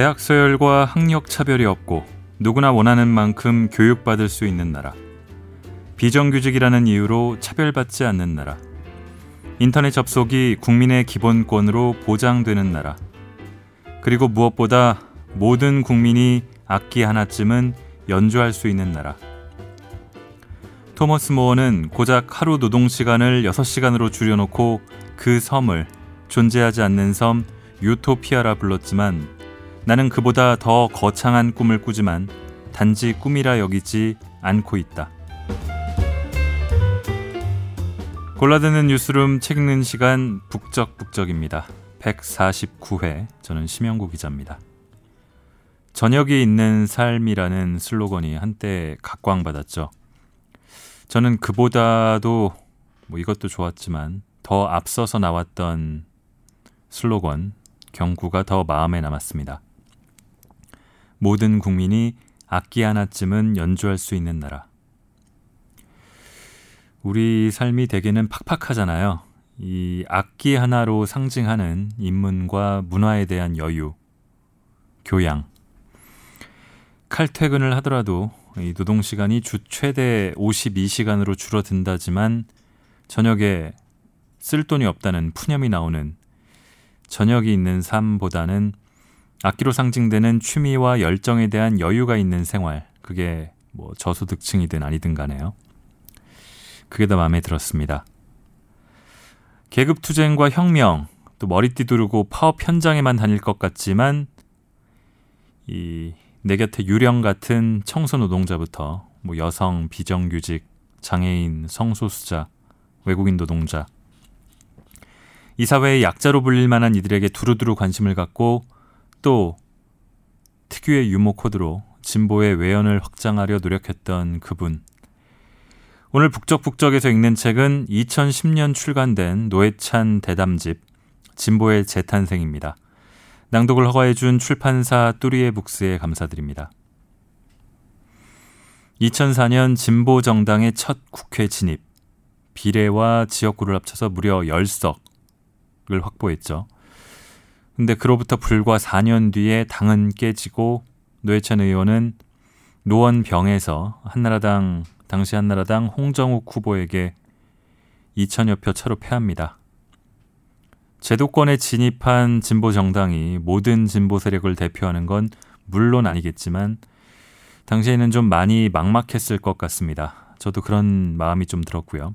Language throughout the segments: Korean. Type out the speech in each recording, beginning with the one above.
대학 서열과 학력 차별이 없고 누구나 원하는 만큼 교육받을 수 있는 나라. 비정규직이라는 이유로 차별받지 않는 나라. 인터넷 접속이 국민의 기본권으로 보장되는 나라. 그리고 무엇보다 모든 국민이 악기 하나쯤은 연주할 수 있는 나라. 토머스 모어는 고작 하루 노동 시간을 6시간으로 줄여놓고 그 섬을 존재하지 않는 섬 유토피아라 불렀지만 나는 그보다 더 거창한 꿈을 꾸지만 단지 꿈이라 여기지 않고 있다. 골라드는 뉴스룸 책 읽는 시간 북적북적입니다. 149회 저는 심영구 기자입니다. 저녁이 있는 삶이라는 슬로건이 한때 각광받았죠. 저는 그보다도 뭐 이것도 좋았지만 더 앞서서 나왔던 슬로건 경구가 더 마음에 남았습니다. 모든 국민이 악기 하나쯤은 연주할 수 있는 나라. 우리 삶이 대개는 팍팍하잖아요. 이 악기 하나로 상징하는 인문과 문화에 대한 여유, 교양. 칼퇴근을 하더라도 이 노동 시간이 주 최대 52시간으로 줄어든다지만 저녁에 쓸 돈이 없다는 푸념이 나오는 저녁이 있는 삶보다는 악기로 상징되는 취미와 열정에 대한 여유가 있는 생활. 그게 뭐 저소득층이든 아니든 간에요. 그게 더 마음에 들었습니다. 계급 투쟁과 혁명, 또 머리띠 두르고 파업 현장에만 다닐 것 같지만 이 내 곁에 유령 같은 청소 노동자부터 뭐 여성, 비정규직, 장애인, 성소수자, 외국인 노동자 이 사회의 약자로 불릴 만한 이들에게 두루두루 관심을 갖고 또 특유의 유머 코드로 진보의 외연을 확장하려 노력했던 그분 오늘 북적북적에서 읽는 책은 2010년 출간된 노회찬 대담집 진보의 재탄생입니다. 낭독을 허가해준 출판사 뚜리에 북스에 감사드립니다. 2004년 진보 정당의 첫 국회 진입, 비례와 지역구를 합쳐서 무려 10석을 확보했죠. 근데 그로부터 불과 4년 뒤에 당은 깨지고 노회찬 의원은 노원병에서 한나라당 당시 한나라당 홍정욱 후보에게 2천여 표 차로 패합니다. 제도권에 진입한 진보 정당이 모든 진보 세력을 대표하는 건 물론 아니겠지만 당시에는 좀 많이 막막했을 것 같습니다. 저도 그런 마음이 좀 들었고요.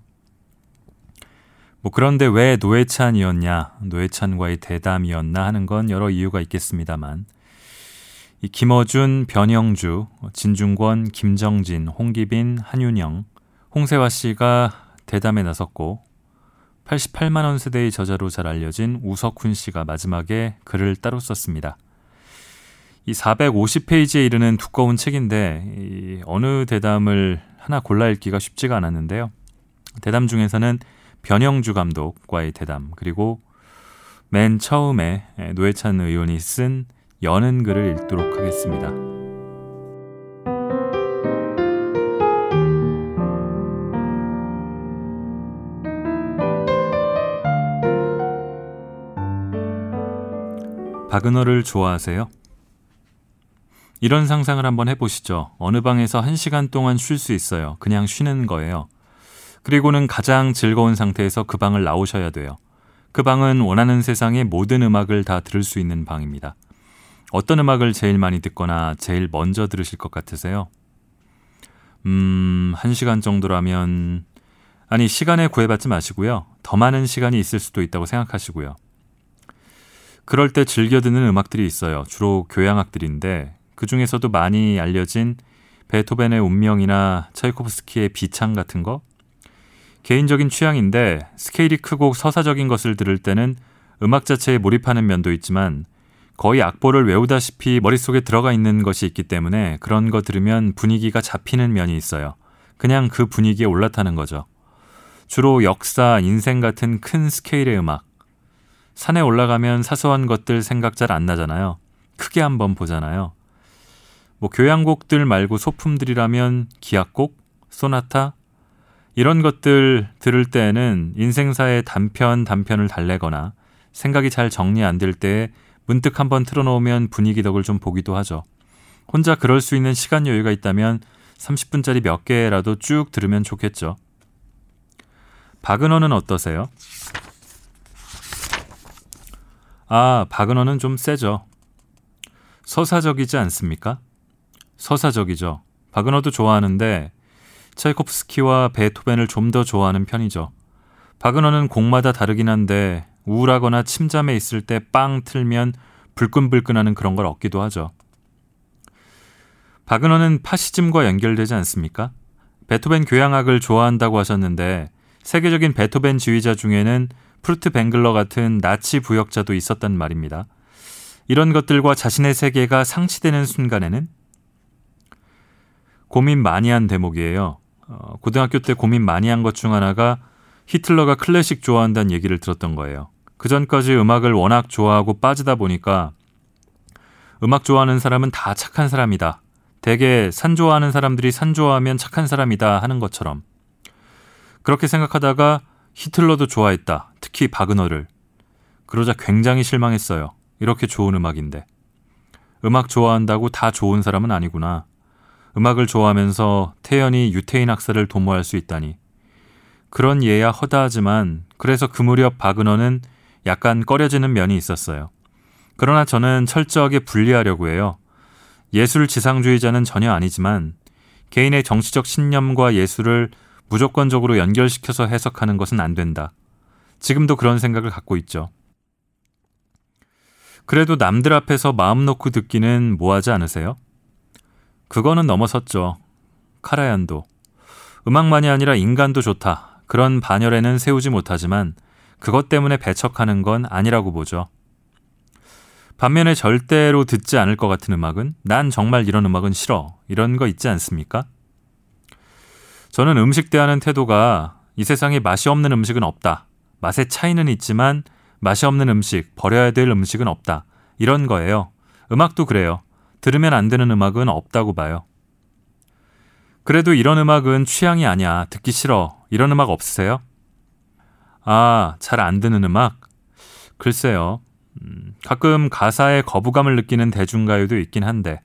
뭐 그런데 왜 노회찬이었냐, 노회찬과의 대담이었나 하는 건 여러 이유가 있겠습니다만 이 김어준, 변영주, 진중권, 김정진, 홍기빈, 한윤영, 홍세화 씨가 대담에 나섰고 88만 원 세대의 저자로 잘 알려진 우석훈 씨가 마지막에 글을 따로 썼습니다. 이 450페이지에 이르는 두꺼운 책인데 이 어느 대담을 하나 골라 읽기가 쉽지가 않았는데요. 대담 중에서는 변영주 감독과의 대담 그리고 맨 처음에 노회찬 의원이 쓴 여는 글을 읽도록 하겠습니다. 바그너를 좋아하세요? 이런 상상을 한번 해보시죠. 어느 방에서 한 시간 동안 쉴 수 있어요. 그냥 쉬는 거예요. 그리고는 가장 즐거운 상태에서 그 방을 나오셔야 돼요. 그 방은 원하는 세상의 모든 음악을 다 들을 수 있는 방입니다. 어떤 음악을 제일 많이 듣거나 제일 먼저 들으실 것 같으세요? 음, 한 시간 정도라면, 아니, 시간에 구애받지 마시고요. 더 많은 시간이 있을 수도 있다고 생각하시고요. 그럴 때 즐겨 듣는 음악들이 있어요. 주로 교향악들인데, 그 중에서도 많이 알려진 베토벤의 운명이나 차이코프스키의 비창 같은 거? 개인적인 취향인데, 스케일이 크고 서사적인 것을 들을 때는 음악 자체에 몰입하는 면도 있지만, 거의 악보를 외우다시피 머릿속에 들어가 있는 것이 있기 때문에 그런 거 들으면 분위기가 잡히는 면이 있어요. 그냥 그 분위기에 올라타는 거죠. 주로 역사, 인생 같은 큰 스케일의 음악. 산에 올라가면 사소한 것들 생각 잘 안 나잖아요. 크게 한번 보잖아요. 뭐 교향곡들 말고 소품들이라면 기악곡, 소나타 이런 것들 들을 때에는 인생사의 단편 단편을 달래거나 생각이 잘 정리 안 될 때에 문득 한번 틀어놓으면 분위기 덕을 좀 보기도 하죠. 혼자 그럴 수 있는 시간 여유가 있다면 30분짜리 몇 개라도 쭉 들으면 좋겠죠. 박은호는 어떠세요? 아, 박은호는 좀 세죠. 서사적이지 않습니까? 서사적이죠. 박은호도 좋아하는데 차이코프스키와 베토벤을 좀 더 좋아하는 편이죠. 박은호는 곡마다 다르긴 한데 우울하거나 침잠에 있을 때 빵 틀면 불끈불끈하는 그런 걸 얻기도 하죠. 박은호는 파시즘과 연결되지 않습니까? 베토벤 교향악을 좋아한다고 하셨는데 세계적인 베토벤 지휘자 중에는 푸르트벵글러 같은 나치 부역자도 있었단 말입니다. 이런 것들과 자신의 세계가 상치되는 순간에는 고민 많이 한 대목이에요. 어, 고등학교 때 고민 많이 한 것 중 하나가 히틀러가 클래식 좋아한다는 얘기를 들었던 거예요. 그 전까지 음악을 워낙 좋아하고 빠지다 보니까 음악 좋아하는 사람은 다 착한 사람이다. 대개 산 좋아하는 사람들이 산 좋아하면 착한 사람이다 하는 것처럼. 그렇게 생각하다가 히틀러도 좋아했다. 특히 바그너를. 그러자 굉장히 실망했어요. 이렇게 좋은 음악인데. 음악 좋아한다고 다 좋은 사람은 아니구나. 음악을 좋아하면서 태연히 유태인 학살을 도모할 수 있다니. 그런 예야 허다하지만 그래서 그 무렵 바그너는 약간 꺼려지는 면이 있었어요. 그러나 저는 철저하게 분리하려고 해요. 예술 지상주의자는 전혀 아니지만 개인의 정치적 신념과 예술을 무조건적으로 연결시켜서 해석하는 것은 안 된다. 지금도 그런 생각을 갖고 있죠. 그래도 남들 앞에서 마음 놓고 듣기는 뭐하지 않으세요? 그거는 넘어섰죠. 카라얀도. 음악만이 아니라 인간도 좋다. 그런 반열에는 세우지 못하지만 그것 때문에 배척하는 건 아니라고 보죠. 반면에 절대로 듣지 않을 것 같은 음악은 난 정말 이런 음악은 싫어. 이런 거 있지 않습니까? 저는 음식 대하는 태도가 이 세상에 맛이 없는 음식은 없다. 맛의 차이는 있지만 맛이 없는 음식, 버려야 될 음식은 없다. 이런 거예요. 음악도 그래요. 들으면 안 되는 음악은 없다고 봐요. 그래도 이런 음악은 취향이 아니야. 듣기 싫어. 이런 음악 없으세요? 아, 잘안 듣는 음악? 글쎄요. 음, 가끔 가사에 거부감을 느끼는 대중가요도 있긴 한데,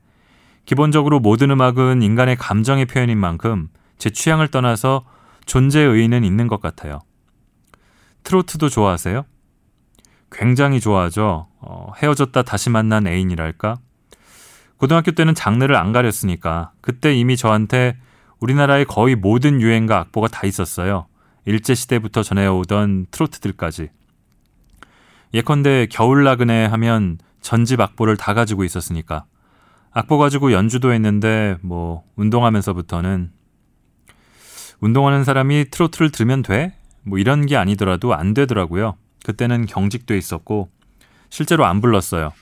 기본적으로 모든 음악은 인간의 감정의 표현인 만큼 제 취향을 떠나서 존재의 의의는 있는 것 같아요. 트로트도 좋아하세요? 굉장히 좋아하죠. 어, 헤어졌다 다시 만난 애인이랄까? 고등학교 때는 장르를 안 가렸으니까 그때 이미 저한테 우리나라의 거의 모든 유행과 악보가 다 있었어요. 일제시대부터 전해오던 트로트들까지. 예컨대 겨울 나그네 하면 전집 악보를 다 가지고 있었으니까. 악보 가지고 연주도 했는데 뭐 운동하면서부터는 운동하는 사람이 트로트를 들으면 돼? 뭐 이런 게 아니더라도 안 되더라고요. 그때는 경직돼 있었고 실제로 안 불렀어요.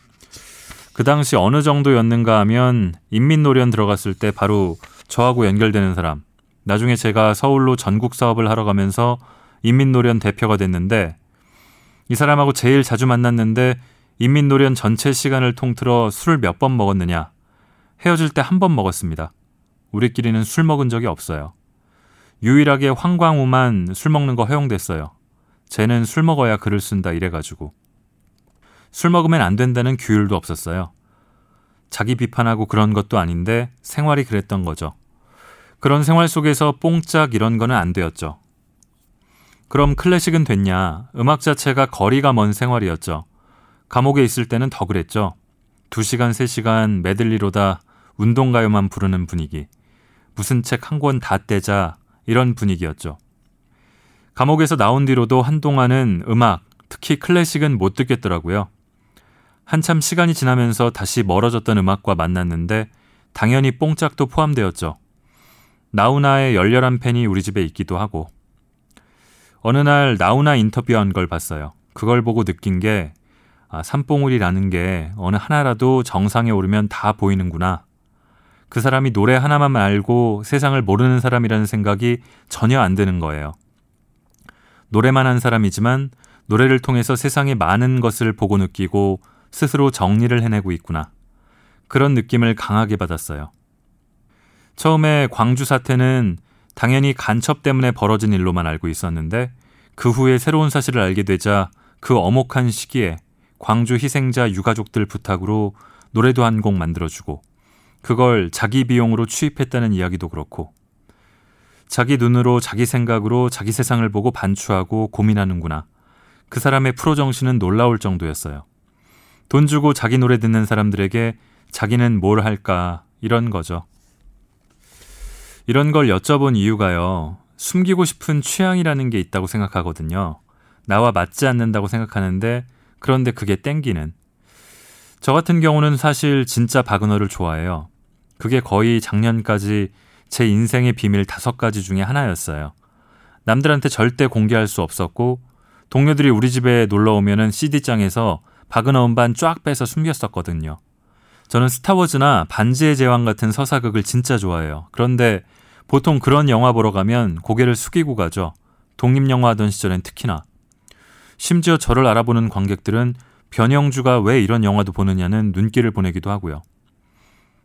그 당시 어느 정도였는가 하면 인민노련 들어갔을 때 바로 저하고 연결되는 사람. 나중에 제가 서울로 전국 사업을 하러 가면서 인민노련 대표가 됐는데 이 사람하고 제일 자주 만났는데 인민노련 전체 시간을 통틀어 술을 몇번 먹었느냐. 헤어질 때 한 번 먹었습니다. 우리끼리는 술 먹은 적이 없어요. 유일하게 황광우만 술 먹는 거 허용됐어요. 쟤는 술 먹어야 글을 쓴다 이래가지고. 술 먹으면 안 된다는 규율도 없었어요. 자기 비판하고 그런 것도 아닌데 생활이 그랬던 거죠. 그런 생활 속에서 뽕짝 이런 거는 안 되었죠. 그럼 클래식은 됐냐? 음악 자체가 거리가 먼 생활이었죠. 감옥에 있을 때는 더 그랬죠. 2시간, 3시간 메들리로다 운동가요만 부르는 분위기. 무슨 책 한 권 다 떼자 이런 분위기였죠. 감옥에서 나온 뒤로도 한동안은 음악, 특히 클래식은 못 듣겠더라고요. 한참 시간이 지나면서 다시 멀어졌던 음악과 만났는데 당연히 뽕짝도 포함되었죠. 나우나의 열렬한 팬이 우리 집에 있기도 하고 어느 날 나우나 인터뷰한 걸 봤어요. 그걸 보고 느낀 게 아, 산봉우리라는 게 어느 하나라도 정상에 오르면 다 보이는구나. 그 사람이 노래 하나만 알고 세상을 모르는 사람이라는 생각이 전혀 안 드는 거예요. 노래만 한 사람이지만 노래를 통해서 세상의 많은 것을 보고 느끼고 스스로 정리를 해내고 있구나. 그런 느낌을 강하게 받았어요. 처음에 광주 사태는 당연히 간첩 때문에 벌어진 일로만 알고 있었는데 그 후에 새로운 사실을 알게 되자 그 어목한 시기에 광주 희생자 유가족들 부탁으로 노래도 한 곡 만들어주고 그걸 자기 비용으로 취입했다는 이야기도 그렇고 자기 눈으로 자기 생각으로 자기 세상을 보고 반추하고 고민하는구나. 그 사람의 프로 정신은 놀라울 정도였어요. 돈 주고 자기 노래 듣는 사람들에게 자기는 뭘 할까 이런 거죠. 이런 걸 여쭤본 이유가요. 숨기고 싶은 취향이라는 게 있다고 생각하거든요. 나와 맞지 않는다고 생각하는데 그런데 그게 땡기는. 저 같은 경우는 사실 진짜 바그너를 좋아해요. 그게 거의 작년까지 제 인생의 비밀 다섯 가지 중에 하나였어요. 남들한테 절대 공개할 수 없었고 동료들이 우리 집에 놀러 오면은 CD장에서 바그너 음반 쫙 빼서 숨겼었거든요. 저는 스타워즈나 반지의 제왕 같은 서사극을 진짜 좋아해요. 그런데 보통 그런 영화 보러 가면 고개를 숙이고 가죠. 독립영화 하던 시절엔 특히나. 심지어 저를 알아보는 관객들은 변영주가 왜 이런 영화도 보느냐는 눈길을 보내기도 하고요.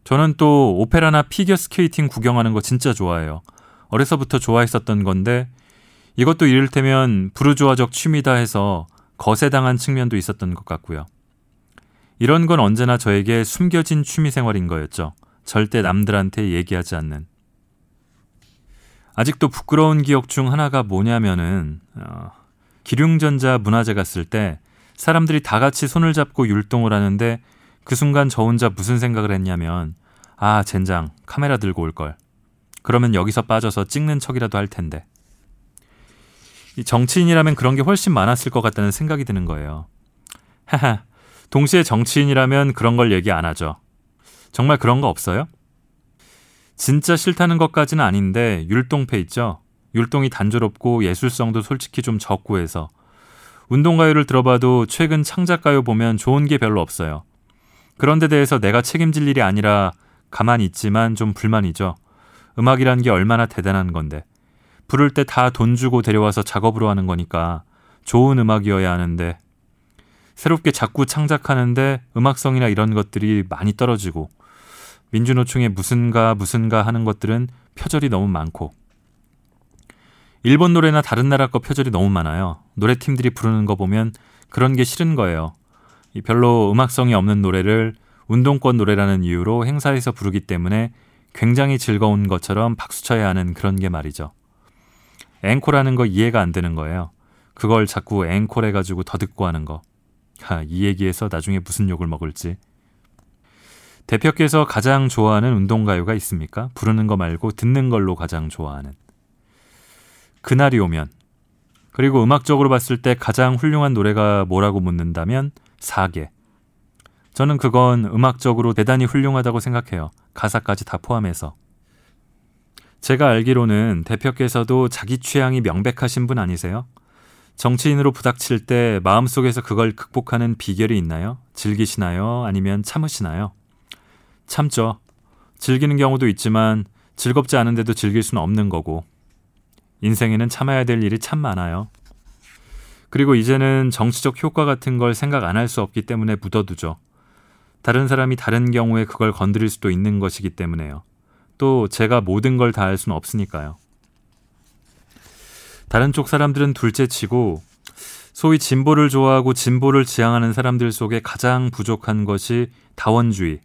저는 또 오페라나 피겨 스케이팅 구경하는 거 진짜 좋아해요. 어려서부터 좋아했었던 건데 이것도 이를테면 부르주아적 취미다 해서 거세당한 측면도 있었던 것 같고요. 이런 건 언제나 저에게 숨겨진 취미 생활인 거였죠. 절대 남들한테 얘기하지 않는. 아직도 부끄러운 기억 중 하나가 뭐냐면은 어, 기륭전자 문화재 갔을 때 사람들이 다 같이 손을 잡고 율동을 하는데 그 순간 저 혼자 무슨 생각을 했냐면 아 젠장 카메라 들고 올 걸. 그러면 여기서 빠져서 찍는 척이라도 할 텐데. 정치인이라면 그런 게 훨씬 많았을 것 같다는 생각이 드는 거예요. 하하. 동시에 정치인이라면 그런 걸 얘기 안 하죠. 정말 그런 거 없어요? 진짜 싫다는 것까지는 아닌데 율동패 있죠? 율동이 단조롭고 예술성도 솔직히 좀 적고 해서 운동가요를 들어봐도 최근 창작가요 보면 좋은 게 별로 없어요. 그런 데 대해서 내가 책임질 일이 아니라 가만히 있지만 좀 불만이죠. 음악이란 게 얼마나 대단한 건데. 부를 때 다 돈 주고 데려와서 작업으로 하는 거니까 좋은 음악이어야 하는데 새롭게 자꾸 창작하는데 음악성이나 이런 것들이 많이 떨어지고 민주노총의 무슨가 무슨가 하는 것들은 표절이 너무 많고 일본 노래나 다른 나라 거 표절이 너무 많아요. 노래팀들이 부르는 거 보면 그런 게 싫은 거예요. 별로 음악성이 없는 노래를 운동권 노래라는 이유로 행사에서 부르기 때문에 굉장히 즐거운 것처럼 박수쳐야 하는 그런 게 말이죠. 앵콜하는 거 이해가 안 되는 거예요. 그걸 자꾸 앵콜 해가지고 더 듣고 하는 거. 하, 이 얘기에서 나중에 무슨 욕을 먹을지. 대표께서 가장 좋아하는 운동가요가 있습니까? 부르는 거 말고 듣는 걸로 가장 좋아하는. 그날이 오면. 그리고 음악적으로 봤을 때 가장 훌륭한 노래가 뭐라고 묻는다면 사계. 저는 그건 음악적으로 대단히 훌륭하다고 생각해요. 가사까지 다 포함해서. 제가 알기로는 대표께서도 자기 취향이 명백하신 분 아니세요? 정치인으로 부닥칠 때 마음속에서 그걸 극복하는 비결이 있나요? 즐기시나요? 아니면 참으시나요? 참죠. 즐기는 경우도 있지만 즐겁지 않은데도 즐길 수는 없는 거고. 인생에는 참아야 될 일이 참 많아요. 그리고 이제는 정치적 효과 같은 걸 생각 안 할 수 없기 때문에 묻어두죠. 다른 사람이 다른 경우에 그걸 건드릴 수도 있는 것이기 때문에요. 또 제가 모든 걸 다 할 수는 없으니까요. 다른 쪽 사람들은 둘째 치고 소위 진보를 좋아하고 진보를 지향하는 사람들 속에 가장 부족한 것이 다원주의,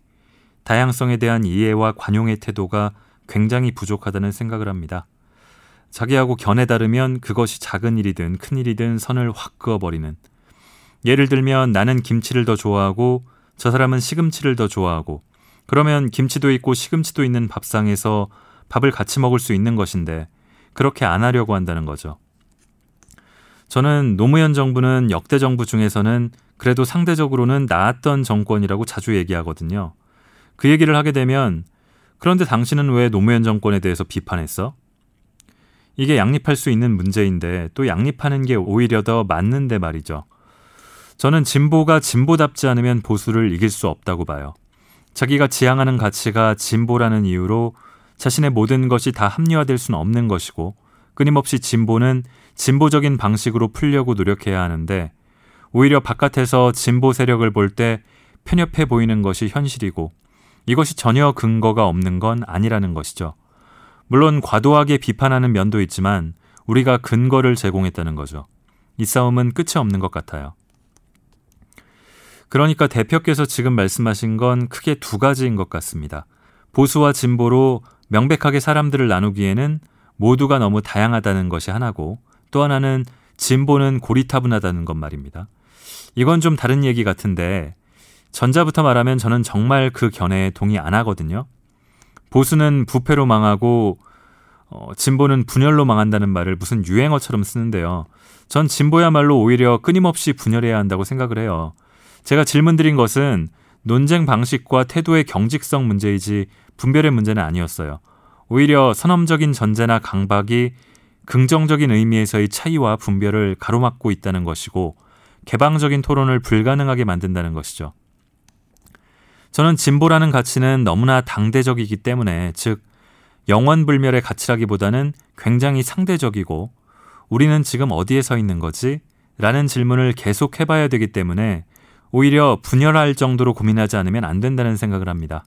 다양성에 대한 이해와 관용의 태도가 굉장히 부족하다는 생각을 합니다. 자기하고 견해 다르면 그것이 작은 일이든 큰 일이든 선을 확 그어버리는. 예를 들면 나는 김치를 더 좋아하고 저 사람은 시금치를 더 좋아하고 그러면 김치도 있고 시금치도 있는 밥상에서 밥을 같이 먹을 수 있는 것인데 그렇게 안 하려고 한다는 거죠. 저는 노무현 정부는 역대 정부 중에서는 그래도 상대적으로는 나았던 정권이라고 자주 얘기하거든요. 그 얘기를 하게 되면 그런데 당신은 왜 노무현 정권에 대해서 비판했어? 이게 양립할 수 있는 문제인데 또 양립하는 게 오히려 더 맞는데 말이죠. 저는 진보가 진보답지 않으면 보수를 이길 수 없다고 봐요. 자기가 지향하는 가치가 진보라는 이유로 자신의 모든 것이 다 합리화될 수는 없는 것이고 끊임없이 진보는 진보적인 방식으로 풀려고 노력해야 하는데 오히려 바깥에서 진보 세력을 볼 때 편협해 보이는 것이 현실이고 이것이 전혀 근거가 없는 건 아니라는 것이죠. 물론 과도하게 비판하는 면도 있지만 우리가 근거를 제공했다는 거죠. 이 싸움은 끝이 없는 것 같아요. 그러니까 대표께서 지금 말씀하신 건 크게 두 가지인 것 같습니다. 보수와 진보로 명백하게 사람들을 나누기에는 모두가 너무 다양하다는 것이 하나고 또 하나는 진보는 고리타분하다는 것 말입니다. 이건 좀 다른 얘기 같은데 전자부터 말하면 저는 정말 그 견해에 동의 안 하거든요. 보수는 부패로 망하고 어, 진보는 분열로 망한다는 말을 무슨 유행어처럼 쓰는데요. 전 진보야말로 오히려 끊임없이 분열해야 한다고 생각을 해요. 제가 질문 드린 것은 논쟁 방식과 태도의 경직성 문제이지 분별의 문제는 아니었어요. 오히려 선험적인 전제나 강박이 긍정적인 의미에서의 차이와 분별을 가로막고 있다는 것이고 개방적인 토론을 불가능하게 만든다는 것이죠. 저는 진보라는 가치는 너무나 당대적이기 때문에 즉 영원불멸의 가치라기보다는 굉장히 상대적이고 우리는 지금 어디에 서 있는 거지? 라는 질문을 계속 해봐야 되기 때문에 오히려 분열할 정도로 고민하지 않으면 안 된다는 생각을 합니다.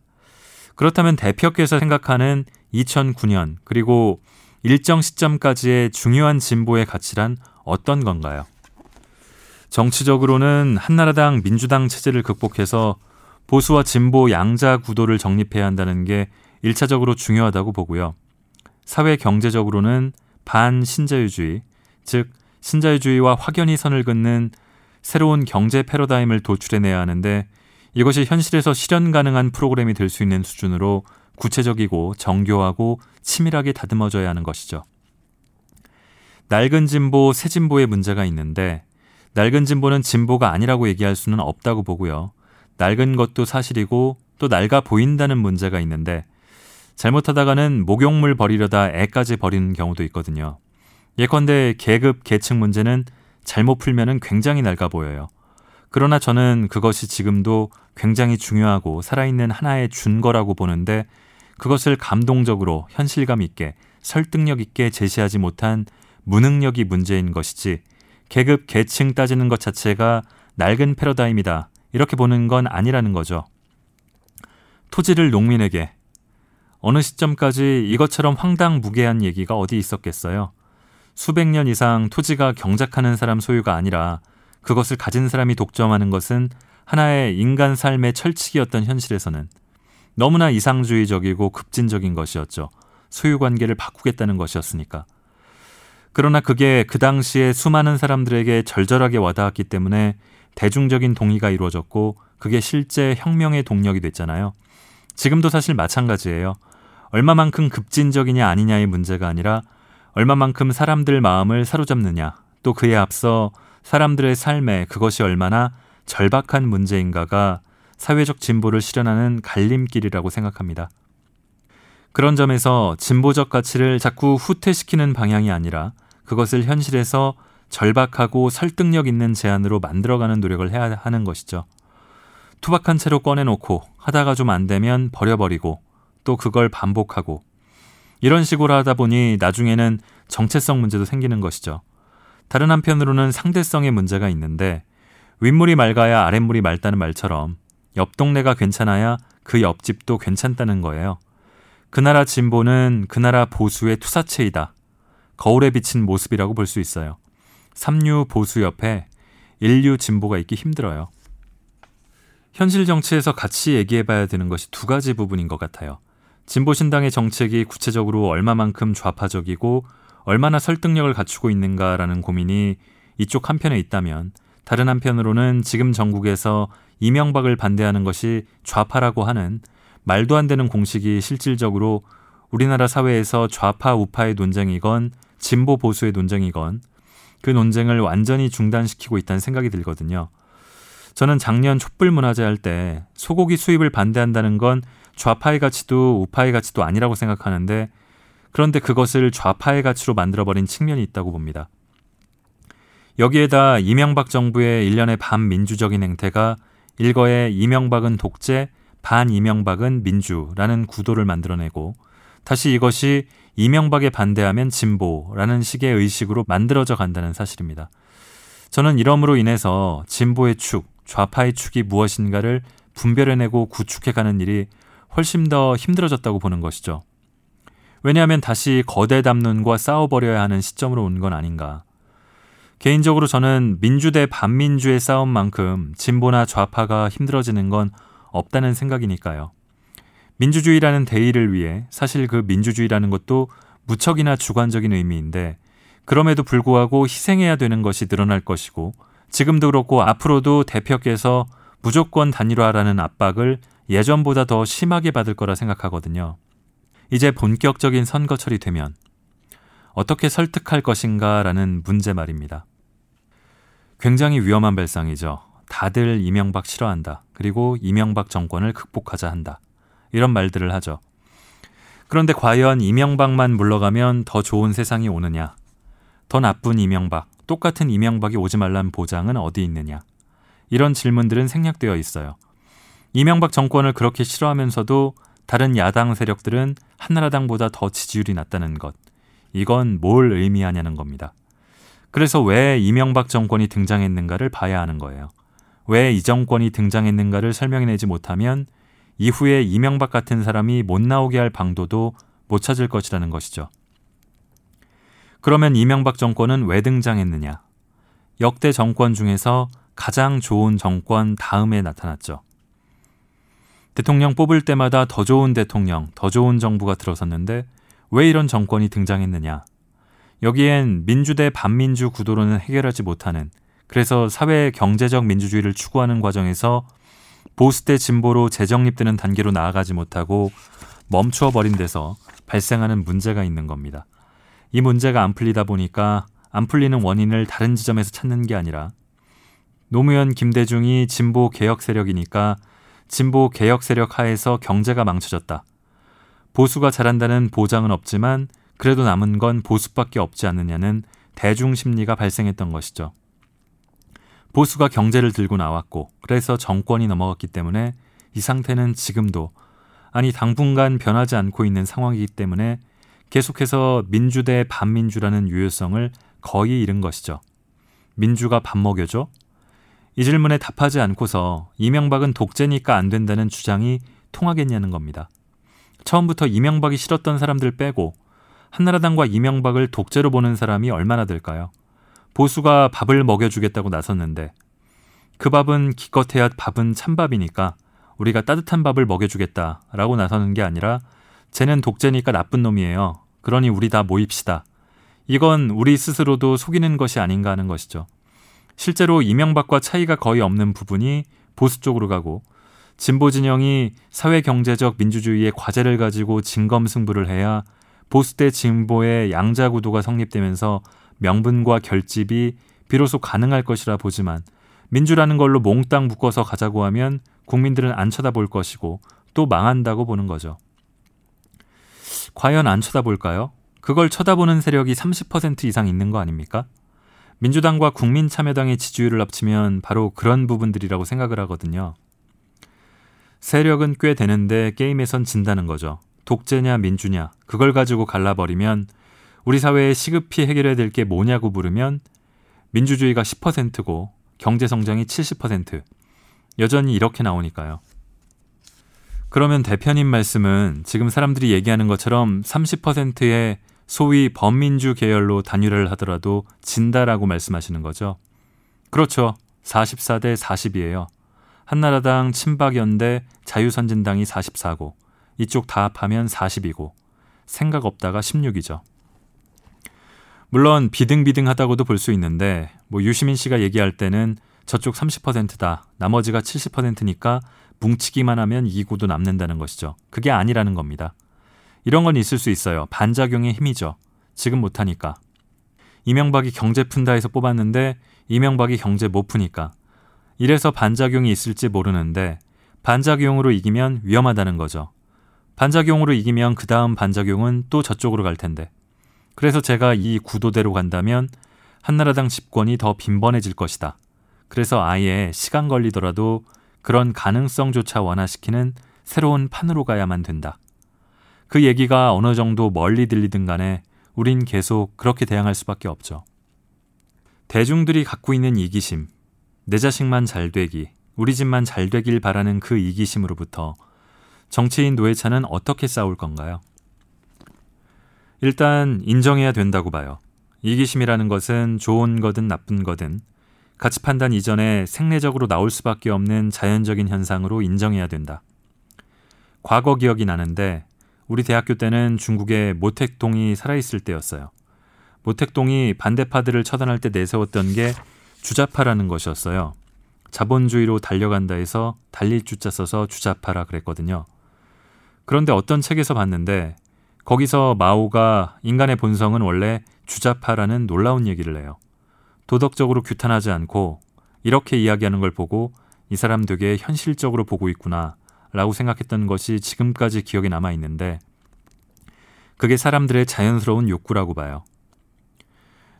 그렇다면 대표께서 생각하는 2009년 그리고 일정 시점까지의 중요한 진보의 가치란 어떤 건가요? 정치적으로는 한나라당 민주당 체제를 극복해서 보수와 진보 양자 구도를 정립해야 한다는 게 1차적으로 중요하다고 보고요. 사회 경제적으로는 반신자유주의, 즉 신자유주의와 확연히 선을 긋는 새로운 경제 패러다임을 도출해내야 하는데 이것이 현실에서 실현 가능한 프로그램이 될 수 있는 수준으로 구체적이고 정교하고 치밀하게 다듬어져야 하는 것이죠. 낡은 진보, 새 진보의 문제가 있는데 낡은 진보는 진보가 아니라고 얘기할 수는 없다고 보고요. 낡은 것도 사실이고 또 낡아 보인다는 문제가 있는데 잘못하다가는 목욕물 버리려다 애까지 버리는 경우도 있거든요. 예컨대 계급, 계층 문제는 잘못 풀면은 굉장히 낡아 보여요. 그러나 저는 그것이 지금도 굉장히 중요하고 살아있는 하나의 준거라고 보는데 그것을 감동적으로 현실감 있게 설득력 있게 제시하지 못한 무능력이 문제인 것이지 계급, 계층 따지는 것 자체가 낡은 패러다임이다. 이렇게 보는 건 아니라는 거죠. 토지를 농민에게 어느 시점까지 이것처럼 황당무계한 얘기가 어디 있었겠어요. 수백 년 이상 토지가 경작하는 사람 소유가 아니라 그것을 가진 사람이 독점하는 것은 하나의 인간 삶의 철칙이었던 현실에서는 너무나 이상주의적이고 급진적인 것이었죠. 소유 관계를 바꾸겠다는 것이었으니까. 그러나 그게 그 당시에 수많은 사람들에게 절절하게 와닿았기 때문에 대중적인 동의가 이루어졌고 그게 실제 혁명의 동력이 됐잖아요. 지금도 사실 마찬가지예요. 얼마만큼 급진적이냐 아니냐의 문제가 아니라 얼마만큼 사람들 마음을 사로잡느냐 또 그에 앞서 사람들의 삶에 그것이 얼마나 절박한 문제인가가 사회적 진보를 실현하는 갈림길이라고 생각합니다. 그런 점에서 진보적 가치를 자꾸 후퇴시키는 방향이 아니라 그것을 현실에서 절박하고 설득력 있는 제안으로 만들어가는 노력을 해야 하는 것이죠. 투박한 채로 꺼내놓고 하다가 좀 안 되면 버려버리고 또 그걸 반복하고 이런 식으로 하다 보니 나중에는 정체성 문제도 생기는 것이죠. 다른 한편으로는 상대성의 문제가 있는데 윗물이 맑아야 아랫물이 맑다는 말처럼 옆 동네가 괜찮아야 그 옆집도 괜찮다는 거예요. 그 나라 진보는 그 나라 보수의 투사체이다. 거울에 비친 모습이라고 볼 수 있어요. 삼류 보수 옆에 인류 진보가 있기 힘들어요. 현실 정치에서 같이 얘기해 봐야 되는 것이 두 가지 부분인 것 같아요. 진보신당의 정책이 구체적으로 얼마만큼 좌파적이고 얼마나 설득력을 갖추고 있는가라는 고민이 이쪽 한편에 있다면 다른 한편으로는 지금 전국에서 이명박을 반대하는 것이 좌파라고 하는 말도 안 되는 공식이 실질적으로 우리나라 사회에서 좌파 우파의 논쟁이건 진보 보수의 논쟁이건 그 논쟁을 완전히 중단시키고 있다는 생각이 들거든요. 저는 작년 촛불 문화제 할 때 소고기 수입을 반대한다는 건 좌파의 가치도 우파의 가치도 아니라고 생각하는데 그런데 그것을 좌파의 가치로 만들어버린 측면이 있다고 봅니다. 여기에다 이명박 정부의 일련의 반민주적인 행태가 일거에 이명박은 독재, 반 이명박은 민주라는 구도를 만들어내고 다시 이것이 이명박에 반대하면 진보라는 식의 의식으로 만들어져 간다는 사실입니다. 저는 이러므로 인해서 진보의 축, 좌파의 축이 무엇인가를 분별해내고 구축해가는 일이 훨씬 더 힘들어졌다고 보는 것이죠. 왜냐하면 다시 거대 담론과 싸워버려야 하는 시점으로 온 건 아닌가. 개인적으로 저는 민주 대 반민주의 싸움만큼 진보나 좌파가 힘들어지는 건 없다는 생각이니까요. 민주주의라는 대의를 위해 사실 그 민주주의라는 것도 무척이나 주관적인 의미인데 그럼에도 불구하고 희생해야 되는 것이 늘어날 것이고 지금도 그렇고 앞으로도 대표께서 무조건 단일화라는 압박을 예전보다 더 심하게 받을 거라 생각하거든요. 이제 본격적인 선거철이 되면 어떻게 설득할 것인가라는 문제 말입니다. 굉장히 위험한 발상이죠. 다들 이명박 싫어한다. 그리고 이명박 정권을 극복하자 한다. 이런 말들을 하죠. 그런데 과연 이명박만 물러가면 더 좋은 세상이 오느냐? 더 나쁜 이명박, 똑같은 이명박이 오지 말란 보장은 어디 있느냐? 이런 질문들은 생략되어 있어요. 이명박 정권을 그렇게 싫어하면서도 다른 야당 세력들은 한나라당보다 더 지지율이 낮다는 것. 이건 뭘 의미하냐는 겁니다. 그래서 왜 이명박 정권이 등장했는가를 봐야 하는 거예요. 왜 이 정권이 등장했는가를 설명해내지 못하면 이후에 이명박 같은 사람이 못 나오게 할 방도도 못 찾을 것이라는 것이죠. 그러면 이명박 정권은 왜 등장했느냐? 역대 정권 중에서 가장 좋은 정권 다음에 나타났죠. 대통령 뽑을 때마다 더 좋은 대통령, 더 좋은 정부가 들어섰는데 왜 이런 정권이 등장했느냐? 여기엔 민주 대 반민주 구도로는 해결하지 못하는 그래서 사회 경제적 민주주의를 추구하는 과정에서 보수 대 진보로 재정립되는 단계로 나아가지 못하고 멈추어 버린 데서 발생하는 문제가 있는 겁니다. 이 문제가 안 풀리다 보니까 안 풀리는 원인을 다른 지점에서 찾는 게 아니라 노무현 김대중이 진보 개혁 세력이니까 진보 개혁 세력 하에서 경제가 망쳐졌다. 보수가 잘한다는 보장은 없지만 그래도 남은 건 보수밖에 없지 않느냐는 대중 심리가 발생했던 것이죠. 보수가 경제를 들고 나왔고 그래서 정권이 넘어갔기 때문에 이 상태는 지금도 아니 당분간 변하지 않고 있는 상황이기 때문에 계속해서 민주 대 반민주라는 유효성을 거의 잃은 것이죠. 민주가 밥 먹여줘? 이 질문에 답하지 않고서 이명박은 독재니까 안 된다는 주장이 통하겠냐는 겁니다. 처음부터 이명박이 싫었던 사람들 빼고 한나라당과 이명박을 독재로 보는 사람이 얼마나 될까요? 보수가 밥을 먹여주겠다고 나섰는데 그 밥은 기껏해야 밥은 찬밥이니까 우리가 따뜻한 밥을 먹여주겠다라고 나서는 게 아니라 쟤는 독재니까 나쁜 놈이에요. 그러니 우리 다 모입시다. 이건 우리 스스로도 속이는 것이 아닌가 하는 것이죠. 실제로 이명박과 차이가 거의 없는 부분이 보수 쪽으로 가고 진보 진영이 사회 경제적 민주주의의 과제를 가지고 진검 승부를 해야 보수 대 진보의 양자 구도가 성립되면서 명분과 결집이 비로소 가능할 것이라 보지만 민주라는 걸로 몽땅 묶어서 가자고 하면 국민들은 안 쳐다볼 것이고 또 망한다고 보는 거죠. 과연 안 쳐다볼까요? 그걸 쳐다보는 세력이 30% 이상 있는 거 아닙니까? 민주당과 국민참여당의 지지율을 합치면 바로 그런 부분들이라고 생각을 하거든요. 세력은 꽤 되는데 게임에선 진다는 거죠. 독재냐 민주냐 그걸 가지고 갈라버리면 우리 사회에 시급히 해결해야 될 게 뭐냐고 물으면 민주주의가 10%고 경제 성장이 70% 여전히 이렇게 나오니까요. 그러면 대표님 말씀은 지금 사람들이 얘기하는 것처럼 30%의 소위 범민주 계열로 단일화를 하더라도 진다라고 말씀하시는 거죠. 그렇죠. 44대 40이에요. 한나라당, 친박연대, 자유선진당이 44고 이쪽 다 합하면 40이고 생각 없다가 16이죠. 물론 비등비등하다고도 볼 수 있는데 뭐 유시민 씨가 얘기할 때는 저쪽 30%다. 나머지가 70%니까 뭉치기만 하면 이구도 남는다는 것이죠. 그게 아니라는 겁니다. 이런 건 있을 수 있어요. 반작용의 힘이죠. 지금 못하니까. 이명박이 경제 푼다 해서 뽑았는데 이명박이 경제 못 푸니까. 이래서 반작용이 있을지 모르는데 반작용으로 이기면 위험하다는 거죠. 반작용으로 이기면 그 다음 반작용은 또 저쪽으로 갈 텐데. 그래서 제가 이 구도대로 간다면 한나라당 집권이 더 빈번해질 것이다. 그래서 아예 시간 걸리더라도 그런 가능성조차 완화시키는 새로운 판으로 가야만 된다. 그 얘기가 어느 정도 멀리 들리든 간에 우린 계속 그렇게 대항할 수밖에 없죠. 대중들이 갖고 있는 이기심, 내 자식만 잘 되기, 우리 집만 잘 되길 바라는 그 이기심으로부터 정치인 노회찬은 어떻게 싸울 건가요? 일단 인정해야 된다고 봐요. 이기심이라는 것은 좋은 거든 나쁜 거든 가치 판단 이전에 생리적으로 나올 수밖에 없는 자연적인 현상으로 인정해야 된다. 과거 기억이 나는데 우리 대학교 때는 중국에 모택동이 살아있을 때였어요. 모택동이 반대파들을 처단할 때 내세웠던 게 주자파라는 것이었어요. 자본주의로 달려간다 해서 달릴 주자 써서 주자파라 그랬거든요. 그런데 어떤 책에서 봤는데 거기서 마오가 인간의 본성은 원래 주자파라는 놀라운 얘기를 해요. 도덕적으로 규탄하지 않고 이렇게 이야기하는 걸 보고 이 사람 되게 현실적으로 보고 있구나 라고 생각했던 것이 지금까지 기억에 남아 있는데 그게 사람들의 자연스러운 욕구라고 봐요.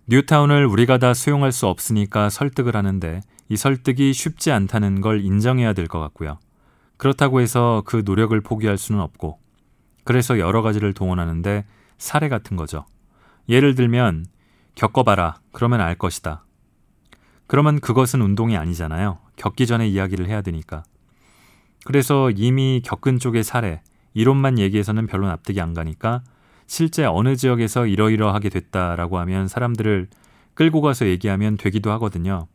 뉴타운을 우리가 다 수용할 수 없으니까 설득을 하는데 이 설득이 쉽지 않다는 걸 인정해야 될 것 같고요. 그렇다고 해서 그 노력을 포기할 수는 없고 그래서 여러 가지를 동원하는데 사례 같은 거죠. 예를 들면 겪어봐라. 그러면 알 것이다. 그러면 그것은 운동이 아니잖아요. 겪기 전에 이야기를 해야 되니까. 그래서 이미 겪은 쪽의 사례, 이론만 얘기해서는 별로 납득이 안 가니까 실제 어느 지역에서 이러이러하게 됐다라고 하면 사람들을 끌고 가서 얘기하면 되기도 하거든요.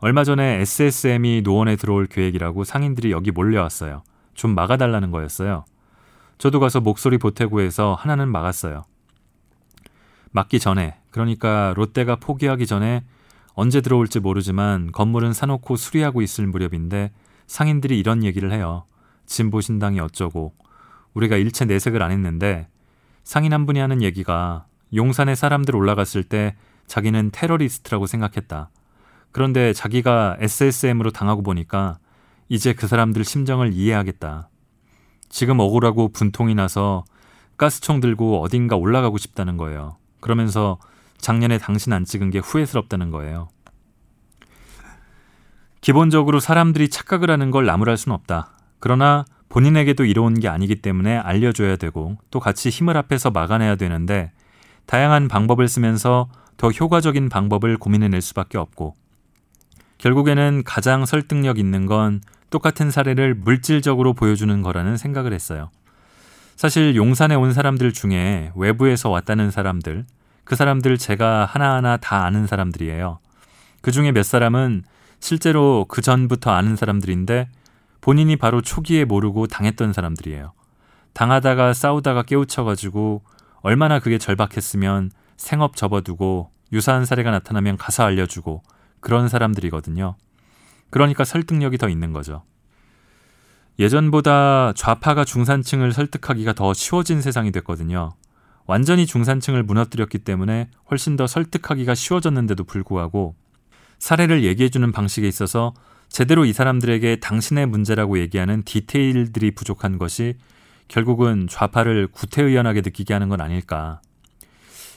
얼마 전에 SSM이 노원에 들어올 계획이라고 상인들이 여기 몰려왔어요. 좀 막아달라는 거였어요. 저도 가서 목소리 보태고 해서 하나는 막았어요. 막기 전에 그러니까 롯데가 포기하기 전에 언제 들어올지 모르지만 건물은 사놓고 수리하고 있을 무렵인데 상인들이 이런 얘기를 해요. 진보신당이 어쩌고 우리가 일체 내색을 안 했는데 상인 한 분이 하는 얘기가 용산에 사람들 올라갔을 때 자기는 테러리스트라고 생각했다. 그런데 자기가 SSM으로 당하고 보니까 이제 그 사람들 심정을 이해하겠다. 지금 억울하고 분통이 나서 가스총 들고 어딘가 올라가고 싶다는 거예요. 그러면서 작년에 당신 안 찍은 게 후회스럽다는 거예요. 기본적으로 사람들이 착각을 하는 걸 나무랄 수는 없다. 그러나 본인에게도 이로운 게 아니기 때문에 알려줘야 되고 또 같이 힘을 합해서 막아내야 되는데 다양한 방법을 쓰면서 더 효과적인 방법을 고민해낼 수밖에 없고 결국에는 가장 설득력 있는 건 똑같은 사례를 물질적으로 보여주는 거라는 생각을 했어요. 사실 용산에 온 사람들 중에 외부에서 왔다는 사람들, 그 사람들 제가 하나하나 다 아는 사람들이에요. 그 중에 몇 사람은 실제로 그 전부터 아는 사람들인데 본인이 바로 초기에 모르고 당했던 사람들이에요. 당하다가 싸우다가 깨우쳐가지고 얼마나 그게 절박했으면 생업 접어두고 유사한 사례가 나타나면 가서 알려주고 그런 사람들이거든요. 그러니까 설득력이 더 있는 거죠. 예전보다 좌파가 중산층을 설득하기가 더 쉬워진 세상이 됐거든요. 완전히 중산층을 무너뜨렸기 때문에 훨씬 더 설득하기가 쉬워졌는데도 불구하고 사례를 얘기해주는 방식에 있어서 제대로 이 사람들에게 당신의 문제라고 얘기하는 디테일들이 부족한 것이 결국은 좌파를 구태의연하게 느끼게 하는 건 아닐까.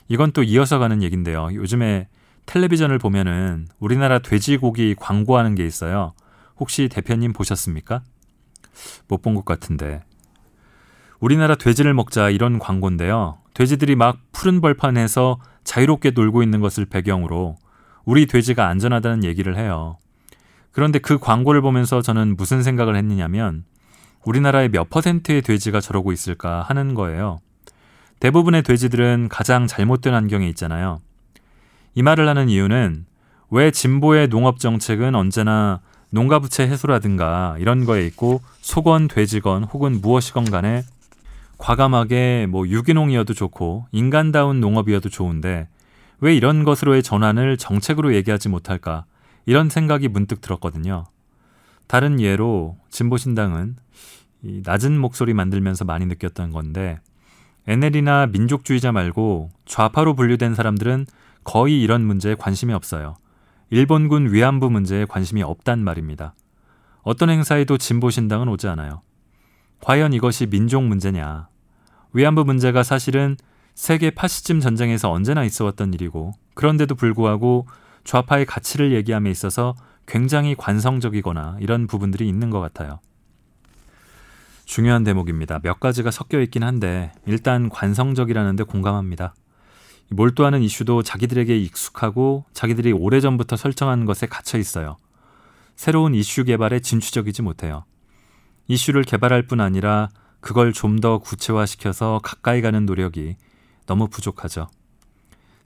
이건 또 이어서 가는 얘긴데요. 요즘에 텔레비전을 보면은 우리나라 돼지고기 광고하는 게 있어요. 혹시 대표님 보셨습니까? 못 본 것 같은데. 우리나라 돼지를 먹자 이런 광고인데요. 돼지들이 막 푸른 벌판에서 자유롭게 놀고 있는 것을 배경으로 우리 돼지가 안전하다는 얘기를 해요. 그런데 그 광고를 보면서 저는 무슨 생각을 했느냐면 우리나라의 몇 퍼센트의 돼지가 저러고 있을까 하는 거예요. 대부분의 돼지들은 가장 잘못된 환경에 있잖아요. 이 말을 하는 이유는 왜 진보의 농업 정책은 언제나 농가 부채 해소라든가 이런 거에 있고 소건 돼지건 혹은 무엇이건 간에 과감하게 뭐 유기농이어도 좋고 인간다운 농업이어도 좋은데 왜 이런 것으로의 전환을 정책으로 얘기하지 못할까 이런 생각이 문득 들었거든요. 다른 예로 진보신당은 이 낮은 목소리 만들면서 많이 느꼈던 건데 NL이나 민족주의자 말고 좌파로 분류된 사람들은 거의 이런 문제에 관심이 없어요. 일본군 위안부 문제에 관심이 없단 말입니다. 어떤 행사에도 진보신당은 오지 않아요. 과연 이것이 민족 문제냐? 위안부 문제가 사실은 세계 파시즘 전쟁에서 언제나 있어 왔던 일이고, 그런데도 불구하고 좌파의 가치를 얘기함에 있어서 굉장히 관성적이거나 이런 부분들이 있는 것 같아요. 중요한 대목입니다. 몇 가지가 섞여 있긴 한데, 일단 관성적이라는데 공감합니다. 몰두하는 이슈도 자기들에게 익숙하고 자기들이 오래전부터 설정한 것에 갇혀 있어요. 새로운 이슈 개발에 진취적이지 못해요. 이슈를 개발할 뿐 아니라 그걸 좀 더 구체화시켜서 가까이 가는 노력이 너무 부족하죠.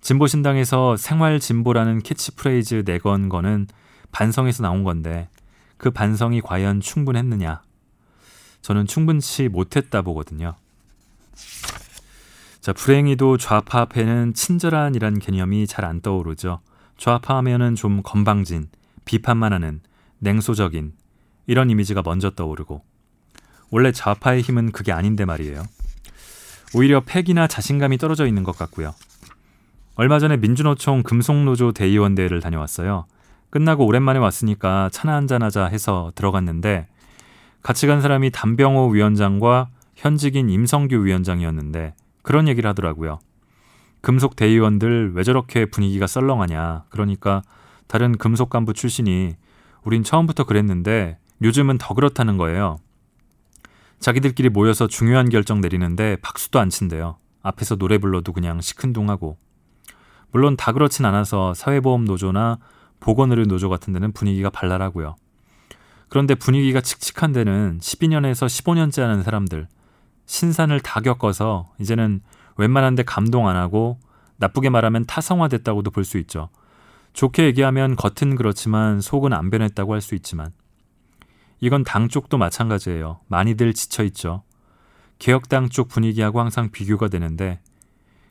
진보신당에서 생활 진보라는 캐치프레이즈 내건 거는 반성에서 나온 건데 그 반성이 과연 충분했느냐? 저는 충분치 못했다 보거든요. 자, 불행히도 좌파 앞에는 친절한이란 개념이 잘 안 떠오르죠. 좌파 하면은 좀 건방진, 비판만 하는, 냉소적인 이런 이미지가 먼저 떠오르고 원래 좌파의 힘은 그게 아닌데 말이에요. 오히려 패기나 자신감이 떨어져 있는 것 같고요. 얼마 전에 민주노총 금속노조 대의원 대회를 다녀왔어요. 끝나고 오랜만에 왔으니까 차나 한잔하자 해서 들어갔는데 같이 간 사람이 담병호 위원장과 현직인 임성규 위원장이었는데 그런 얘기를 하더라고요. 금속 대의원들 왜 저렇게 분위기가 썰렁하냐. 그러니까 다른 금속 간부 출신이 우린 처음부터 그랬는데 요즘은 더 그렇다는 거예요. 자기들끼리 모여서 중요한 결정 내리는데 박수도 안 친대요. 앞에서 노래 불러도 그냥 시큰둥하고. 물론 다 그렇진 않아서 사회보험 노조나 보건의료 노조 같은 데는 분위기가 발랄하고요. 그런데 분위기가 칙칙한 데는 12년에서 15년째 하는 사람들, 신산을 다 겪어서 이제는 웬만한데 감동 안 하고 나쁘게 말하면 타성화됐다고도 볼 수 있죠. 좋게 얘기하면 겉은 그렇지만 속은 안 변했다고 할 수 있지만 이건 당 쪽도 마찬가지예요. 많이들 지쳐 있죠. 개혁당 쪽 분위기하고 항상 비교가 되는데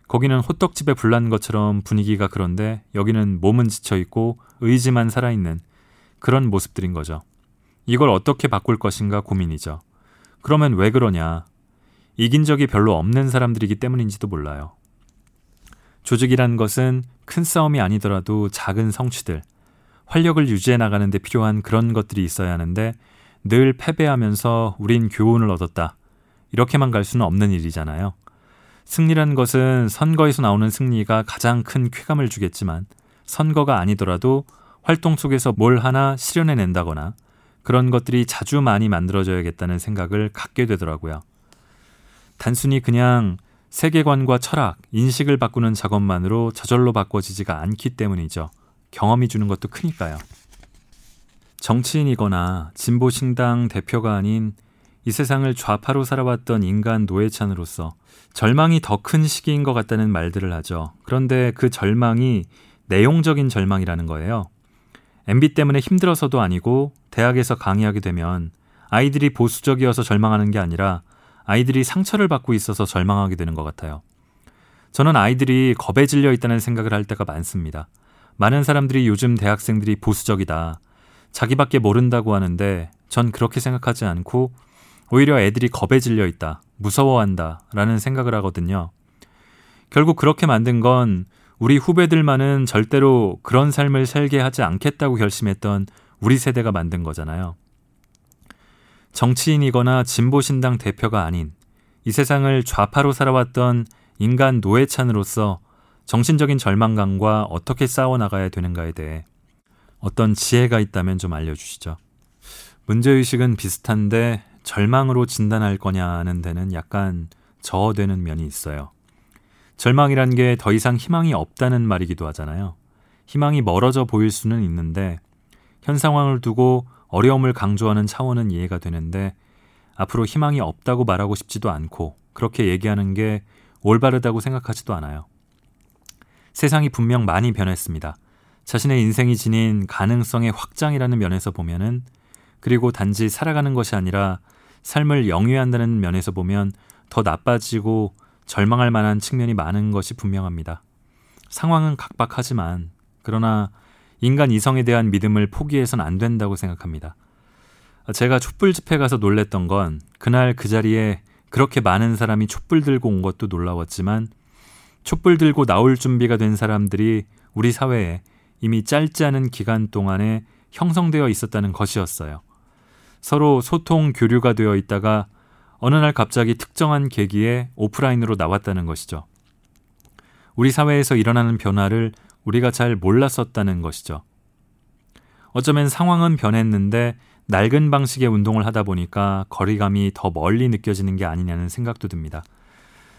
거기는 호떡집에 불난 것처럼 분위기가 그런데 여기는 몸은 지쳐 있고 의지만 살아있는 그런 모습들인 거죠. 이걸 어떻게 바꿀 것인가 고민이죠. 그러면 왜 그러냐? 이긴 적이 별로 없는 사람들이기 때문인지도 몰라요. 조직이란 것은 큰 싸움이 아니더라도 작은 성취들, 활력을 유지해 나가는 데 필요한 그런 것들이 있어야 하는데 늘 패배하면서 우린 교훈을 얻었다. 이렇게만 갈 수는 없는 일이잖아요. 승리란 것은 선거에서 나오는 승리가 가장 큰 쾌감을 주겠지만 선거가 아니더라도 활동 속에서 뭘 하나 실현해 낸다거나 그런 것들이 자주 많이 만들어져야겠다는 생각을 갖게 되더라고요. 단순히 그냥 세계관과 철학, 인식을 바꾸는 작업만으로 저절로 바꿔지지가 않기 때문이죠. 경험이 주는 것도 크니까요. 정치인이거나 진보신당 대표가 아닌 이 세상을 좌파로 살아왔던 인간 노예찬으로서 절망이 더 큰 시기인 것 같다는 말들을 하죠. 그런데 그 절망이 내용적인 절망이라는 거예요. MB 때문에 힘들어서도 아니고 대학에서 강의하게 되면 아이들이 보수적이어서 절망하는 게 아니라 아이들이 상처를 받고 있어서 절망하게 되는 것 같아요. 저는 아이들이 겁에 질려 있다는 생각을 할 때가 많습니다. 많은 사람들이 요즘 대학생들이 보수적이다. 자기밖에 모른다고 하는데 전 그렇게 생각하지 않고 오히려 애들이 겁에 질려 있다. 무서워한다. 라는 생각을 하거든요. 결국 그렇게 만든 건 우리 후배들만은 절대로 그런 삶을 살게 하지 않겠다고 결심했던 우리 세대가 만든 거잖아요. 정치인이거나 진보신당 대표가 아닌 이 세상을 좌파로 살아왔던 인간 노예찬으로서 정신적인 절망감과 어떻게 싸워나가야 되는가에 대해 어떤 지혜가 있다면 좀 알려주시죠. 문제의식은 비슷한데 절망으로 진단할 거냐는 데는 약간 저어되는 면이 있어요. 절망이란 게 더 이상 희망이 없다는 말이기도 하잖아요. 희망이 멀어져 보일 수는 있는데 현 상황을 두고 어려움을 강조하는 차원은 이해가 되는데 앞으로 희망이 없다고 말하고 싶지도 않고 그렇게 얘기하는 게 올바르다고 생각하지도 않아요. 세상이 분명 많이 변했습니다. 자신의 인생이 지닌 가능성의 확장이라는 면에서 보면은 그리고 단지 살아가는 것이 아니라 삶을 영위한다는 면에서 보면 더 나빠지고 절망할 만한 측면이 많은 것이 분명합니다. 상황은 각박하지만 그러나 인간 이성에 대한 믿음을 포기해선 안 된다고 생각합니다. 제가 촛불 집회 가서 놀랬던 건 그날 그 자리에 그렇게 많은 사람이 촛불 들고 온 것도 놀라웠지만 촛불 들고 나올 준비가 된 사람들이 우리 사회에 이미 짧지 않은 기간 동안에 형성되어 있었다는 것이었어요. 서로 소통 교류가 되어 있다가 어느 날 갑자기 특정한 계기에 오프라인으로 나왔다는 것이죠. 우리 사회에서 일어나는 변화를 우리가 잘 몰랐었다는 것이죠. 어쩌면 상황은 변했는데 낡은 방식의 운동을 하다 보니까 거리감이 더 멀리 느껴지는 게 아니냐는 생각도 듭니다.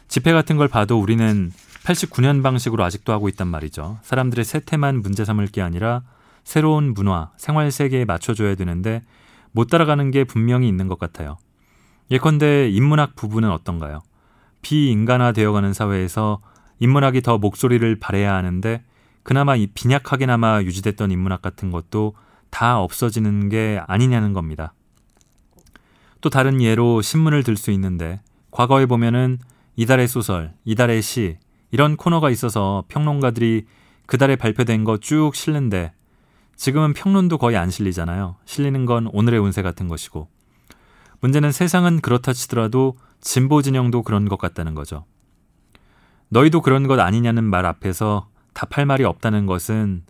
집회 같은 걸 봐도 우리는 89년 방식으로 아직도 하고 있단 말이죠. 사람들의 세태만 문제 삼을 게 아니라 새로운 문화, 생활 세계에 맞춰줘야 되는데 못 따라가는 게 분명히 있는 것 같아요. 예컨대 인문학 부분은 어떤가요? 비인간화 되어가는 사회에서 인문학이 더 목소리를 발해야 하는데 그나마 이 빈약하게나마 유지됐던 인문학 같은 것도 다 없어지는 게 아니냐는 겁니다. 또 다른 예로 신문을 들 수 있는데 과거에 보면은 이달의 소설, 이달의 시 이런 코너가 있어서 평론가들이 그달에 발표된 거 쭉 실는데 지금은 평론도 거의 안 실리잖아요. 실리는 건 오늘의 운세 같은 것이고. 문제는 세상은 그렇다 치더라도 진보 진영도 그런 것 같다는 거죠. 너희도 그런 것 아니냐는 말 앞에서 답할 말이 없다는 것은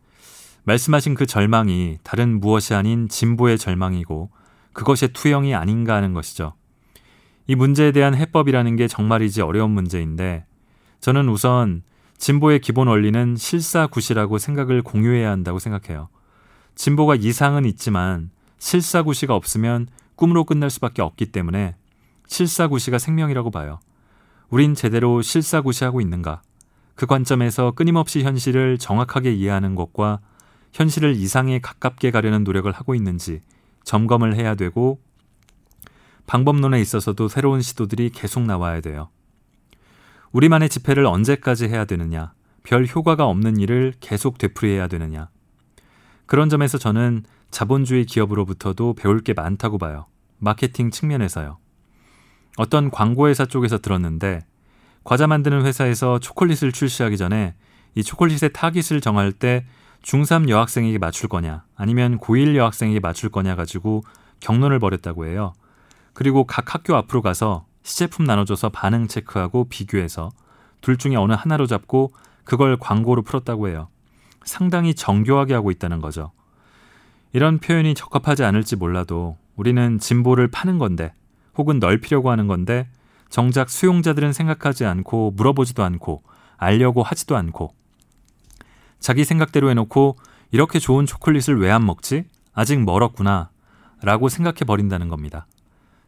말씀하신 그 절망이 다른 무엇이 아닌 진보의 절망이고 그것의 투영이 아닌가 하는 것이죠. 이 문제에 대한 해법이라는 게 정말이지 어려운 문제인데 저는 우선 진보의 기본 원리는 실사구시라고 생각을 공유해야 한다고 생각해요. 진보가 이상은 있지만 실사구시가 없으면 꿈으로 끝날 수밖에 없기 때문에 실사구시가 생명이라고 봐요. 우린 제대로 실사구시하고 있는가? 그 관점에서 끊임없이 현실을 정확하게 이해하는 것과 현실을 이상에 가깝게 가려는 노력을 하고 있는지 점검을 해야 되고 방법론에 있어서도 새로운 시도들이 계속 나와야 돼요. 우리만의 집회를 언제까지 해야 되느냐? 별 효과가 없는 일을 계속 되풀이해야 되느냐? 그런 점에서 저는 자본주의 기업으로부터도 배울 게 많다고 봐요. 마케팅 측면에서요. 어떤 광고회사 쪽에서 들었는데 과자 만드는 회사에서 초콜릿을 출시하기 전에 이 초콜릿의 타깃을 정할 때 중3 여학생에게 맞출 거냐 아니면 고1 여학생에게 맞출 거냐 가지고 경론을 벌였다고 해요. 그리고 각 학교 앞으로 가서 시제품 나눠줘서 반응 체크하고 비교해서 둘 중에 어느 하나로 잡고 그걸 광고로 풀었다고 해요. 상당히 정교하게 하고 있다는 거죠. 이런 표현이 적합하지 않을지 몰라도 우리는 진보를 파는 건데 혹은 넓히려고 하는 건데 정작 수용자들은 생각하지 않고 물어보지도 않고 알려고 하지도 않고 자기 생각대로 해놓고 이렇게 좋은 초콜릿을 왜 안 먹지? 아직 멀었구나 라고 생각해 버린다는 겁니다.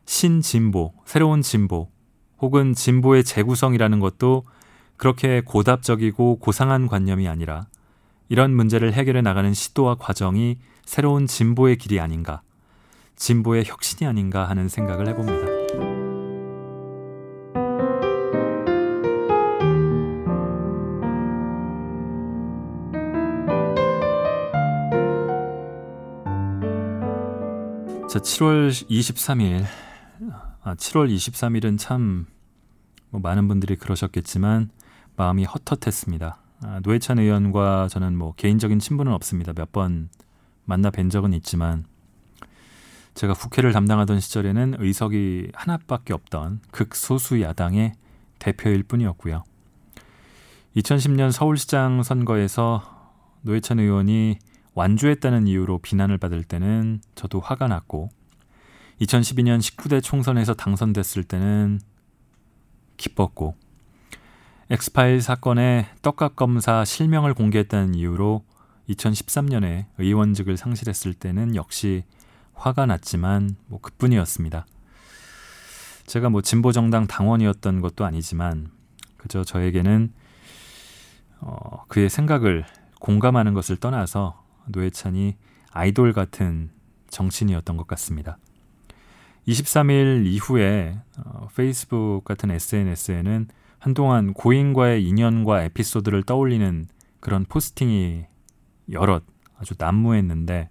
신진보, 새로운 진보 혹은 진보의 재구성이라는 것도 그렇게 고답적이고 고상한 관념이 아니라 이런 문제를 해결해 나가는 시도와 과정이 새로운 진보의 길이 아닌가, 진보의 혁신이 아닌가 하는 생각을 해봅니다. 자, 7월 23일. 아, 7월 23일은 참 뭐 많은 분들이 그러셨겠지만 마음이 헛헛했습니다. 아, 노회찬 의원과 저는 뭐 개인적인 친분은 없습니다. 몇 번 만나 뵌 적은 있지만 제가 국회를 담당하던 시절에는 의석이 하나밖에 없던 극소수 야당의 대표일 뿐이었고요. 2010년 서울시장 선거에서 노회찬 의원이 완주했다는 이유로 비난을 받을 때는 저도 화가 났고 2012년 19대 총선에서 당선됐을 때는 기뻤고 엑스파일 사건의 떡값 검사 실명을 공개했다는 이유로 2013년에 의원직을 상실했을 때는 역시 화가 났지만 뭐 그뿐이었습니다. 제가 뭐 진보 정당 당원이었던 것도 아니지만 그저 저에게는 어, 그의 생각을 공감하는 것을 떠나서 노회찬이 아이돌 같은 정치인이었던 것 같습니다. 23일 이후에 어, 페이스북 같은 SNS에는 한동안 고인과의 인연과 에피소드를 떠올리는 그런 포스팅이 여럿 아주 난무했는데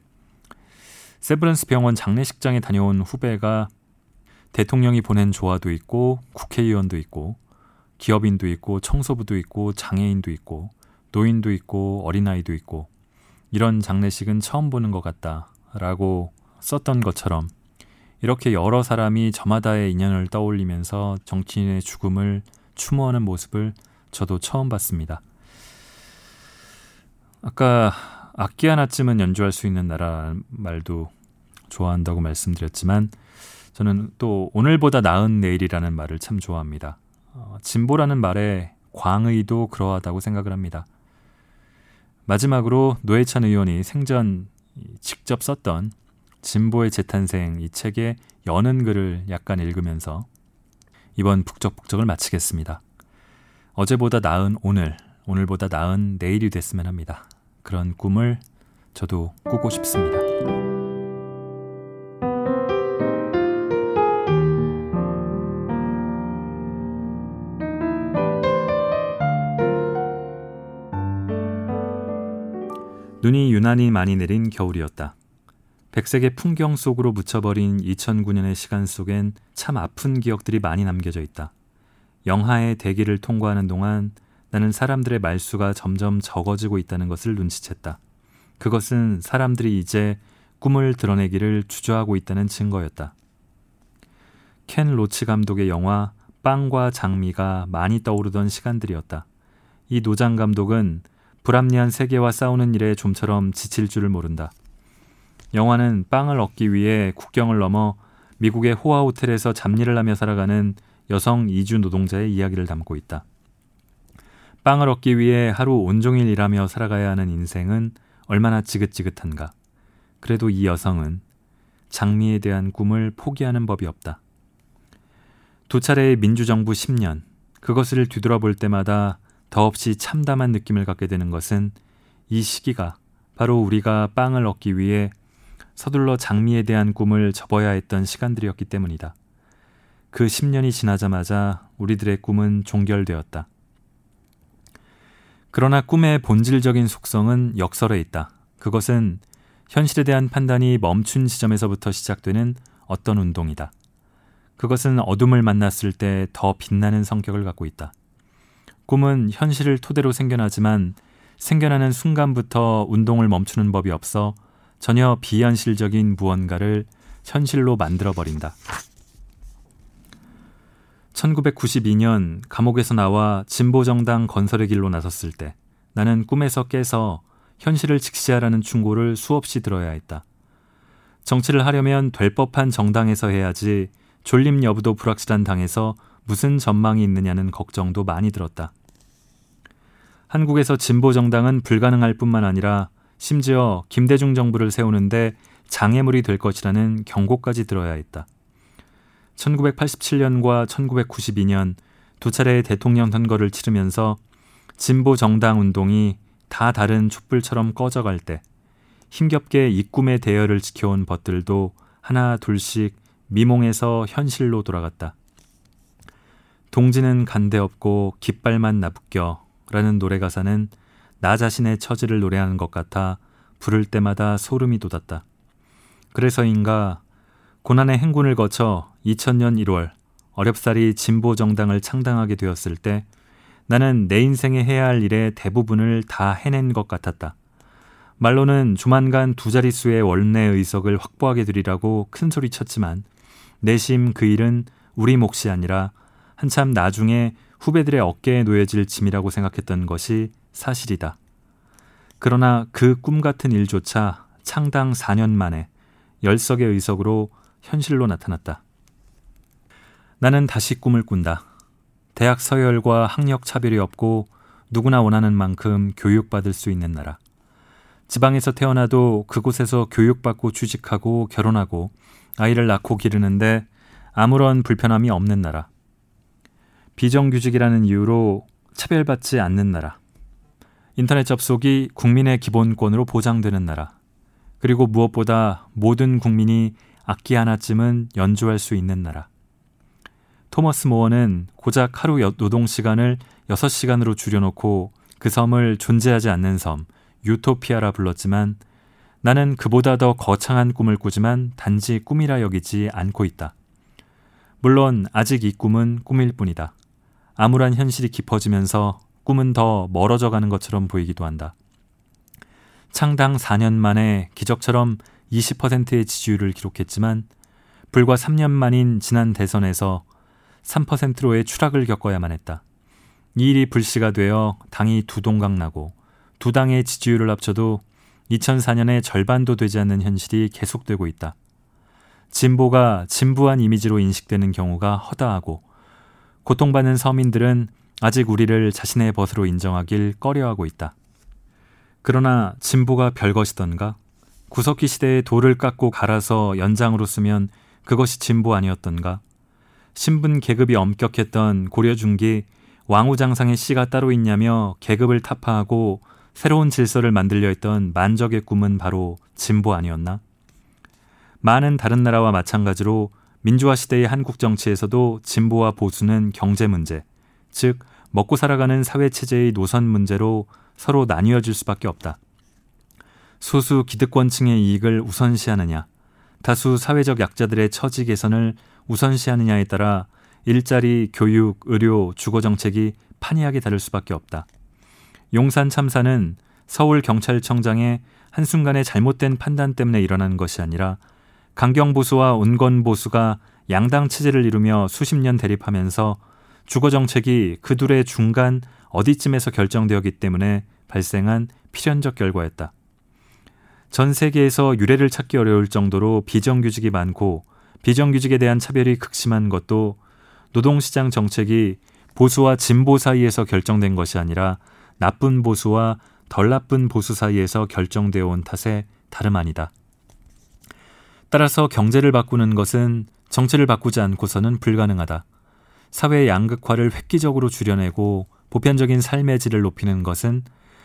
세브란스 병원 장례식장에 다녀온 후배가 대통령이 보낸 조화도 있고 국회의원도 있고 기업인도 있고 청소부도 있고 장애인도 있고 노인도 있고 어린아이도 있고 이런 장례식은 처음 보는 것 같다라고 썼던 것처럼 이렇게 여러 사람이 저마다의 인연을 떠올리면서 정치인의 죽음을 추모하는 모습을 저도 처음 봤습니다. 아까 악기 하나쯤은 연주할 수 있는 나라 말도 좋아한다고 말씀드렸지만 저는 또 오늘보다 나은 내일이라는 말을 참 좋아합니다. 어, 진보라는 말에 광의도 그러하다고 생각을 합니다. 마지막으로 노회찬 의원이 생전 직접 썼던 진보의 재탄생 이 책의 여는 글을 약간 읽으면서 이번 북적북적을 마치겠습니다. 어제보다 나은 오늘, 오늘보다 나은 내일이 됐으면 합니다. 그런 꿈을 저도 꾸고 싶습니다. 눈이 유난히 많이 내린 겨울이었다. 백색의 풍경 속으로 묻혀버린 2009년의 시간 속엔 참 아픈 기억들이 많이 남겨져 있다. 영하의 대기를 통과하는 동안 나는 사람들의 말수가 점점 적어지고 있다는 것을 눈치챘다. 그것은 사람들이 이제 꿈을 드러내기를 주저하고 있다는 증거였다. 켄 로치 감독의 영화 빵과 장미가 많이 떠오르던 시간들이었다. 이 노장 감독은 불합리한 세계와 싸우는 일에 좀처럼 지칠 줄을 모른다. 영화는 빵을 얻기 위해 국경을 넘어 미국의 호화 호텔에서 잡일을 하며 살아가는 여성 이주 노동자의 이야기를 담고 있다. 빵을 얻기 위해 하루 온종일 일하며 살아가야 하는 인생은 얼마나 지긋지긋한가. 그래도 이 여성은 장미에 대한 꿈을 포기하는 법이 없다. 두 차례의 민주정부 10년, 그것을 뒤돌아볼 때마다 더없이 참담한 느낌을 갖게 되는 것은 이 시기가 바로 우리가 빵을 얻기 위해 서둘러 장미에 대한 꿈을 접어야 했던 시간들이었기 때문이다. 그 10년이 지나자마자 우리들의 꿈은 종결되었다. 그러나 꿈의 본질적인 속성은 역설에 있다. 그것은 현실에 대한 판단이 멈춘 지점에서부터 시작되는 어떤 운동이다. 그것은 어둠을 만났을 때 더 빛나는 성격을 갖고 있다. 꿈은 현실을 토대로 생겨나지만 생겨나는 순간부터 운동을 멈추는 법이 없어 전혀 비현실적인 무언가를 현실로 만들어버린다. 1992년 감옥에서 나와 진보정당 건설의 길로 나섰을 때 나는 꿈에서 깨서 현실을 직시하라는 충고를 수없이 들어야 했다. 정치를 하려면 될 법한 정당에서 해야지 졸림 여부도 불확실한 당에서 무슨 전망이 있느냐는 걱정도 많이 들었다. 한국에서 진보 정당은 불가능할 뿐만 아니라 심지어 김대중 정부를 세우는데 장애물이 될 것이라는 경고까지 들어야 했다. 1987년과 1992년 두 차례의 대통령 선거를 치르면서 진보 정당 운동이 다 다른 촛불처럼 꺼져갈 때 힘겹게 이 꿈의 대열을 지켜온 벗들도 하나 둘씩 미몽에서 현실로 돌아갔다. 동지는 간대 없고 깃발만 나붙겨 라는 노래 가사는 나 자신의 처지를 노래하는 것 같아 부를 때마다 소름이 돋았다. 그래서인가 고난의 행군을 거쳐 2000년 1월 어렵사리 진보 정당을 창당하게 되었을 때 나는 내 인생에 해야 할 일의 대부분을 다 해낸 것 같았다. 말로는 조만간 두 자릿수의 원내 의석을 확보하게 되리라고 큰 소리 쳤지만 내심 그 일은 우리 몫이 아니라 한참 나중에 후배들의 어깨에 놓여질 짐이라고 생각했던 것이 사실이다. 그러나 그 꿈 같은 일조차 창당 4년 만에 열석의 의석으로 현실로 나타났다. 나는 다시 꿈을 꾼다. 대학 서열과 학력 차별이 없고 누구나 원하는 만큼 교육받을 수 있는 나라. 지방에서 태어나도 그곳에서 교육받고 취직하고 결혼하고 아이를 낳고 기르는데 아무런 불편함이 없는 나라. 비정규직이라는 이유로 차별받지 않는 나라. 인터넷 접속이 국민의 기본권으로 보장되는 나라. 그리고 무엇보다 모든 국민이 악기 하나쯤은 연주할 수 있는 나라. 토머스 모어는 고작 하루 노동 시간을 6시간으로 줄여놓고 그 섬을 존재하지 않는 섬, 유토피아라 불렀지만 나는 그보다 더 거창한 꿈을 꾸지만 단지 꿈이라 여기지 않고 있다. 물론 아직 이 꿈은 꿈일 뿐이다. 암울한 현실이 깊어지면서 꿈은 더 멀어져 가는 것처럼 보이기도 한다. 창당 4년 만에 기적처럼 20%의 지지율을 기록했지만 불과 3년 만인 지난 대선에서 3%로의 추락을 겪어야만 했다. 이 일이 불씨가 되어 당이 두 동강 나고 두 당의 지지율을 합쳐도 2004년의 절반도 되지 않는 현실이 계속되고 있다. 진보가 진부한 이미지로 인식되는 경우가 허다하고 고통받는 서민들은 아직 우리를 자신의 벗으로 인정하길 꺼려하고 있다. 그러나 진보가 별것이던가? 구석기 시대에 돌을 깎고 갈아서 연장으로 쓰면 그것이 진보 아니었던가? 신분 계급이 엄격했던 고려 중기 왕후장상의 씨가 따로 있냐며 계급을 타파하고 새로운 질서를 만들려 했던 만적의 꿈은 바로 진보 아니었나? 많은 다른 나라와 마찬가지로 민주화 시대의 한국 정치에서도 진보와 보수는 경제 문제, 즉 먹고 살아가는 사회 체제의 노선 문제로 서로 나뉘어질 수밖에 없다. 소수 기득권층의 이익을 우선시하느냐, 다수 사회적 약자들의 처지 개선을 우선시하느냐에 따라 일자리, 교육, 의료, 주거 정책이 판이하게 다를 수밖에 없다. 용산 참사는 서울 경찰청장의 한순간의 잘못된 판단 때문에 일어난 것이 아니라 강경 보수와 온건 보수가 양당 체제를 이루며 수십 년 대립하면서 주거 정책이 그 둘의 중간 어디쯤에서 결정되었기 때문에 발생한 필연적 결과였다. 전 세계에서 유례를 찾기 어려울 정도로 비정규직이 많고 비정규직에 대한 차별이 극심한 것도 노동시장 정책이 보수와 진보 사이에서 결정된 것이 아니라 나쁜 보수와 덜 나쁜 보수 사이에서 결정되어 온 탓에 다름 아니다. 따라서 경제를 바꾸는 것은 정치를 바꾸지 않고서는 불가능하다. 사회 양극화를 획기적으로 줄여내고 보편적인 삶의 질을 높이는 것은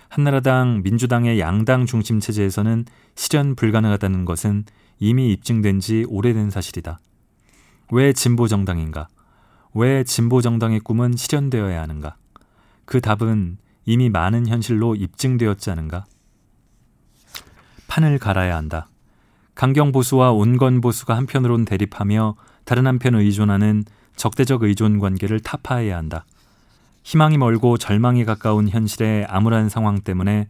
한나라당, 민주당의 양당 중심 체제에서는 실현 불가능하다는 것은 이미 입증된 지 오래된 사실이다. 왜 진보 정당인가? 왜 진보 정당의 꿈은 실현되어야 하는가? 그 답은 이미 많은 현실로 입증되었지 않은가? 판을 갈아야 한다. 강경 보수와 온건 보수가 한편으론 대립하며 다른 한편 의존하는 적대적 의존 관계를 타파해야 한다. 희망이 멀고 절망이 가까운 현실의 암울한 상황 때문에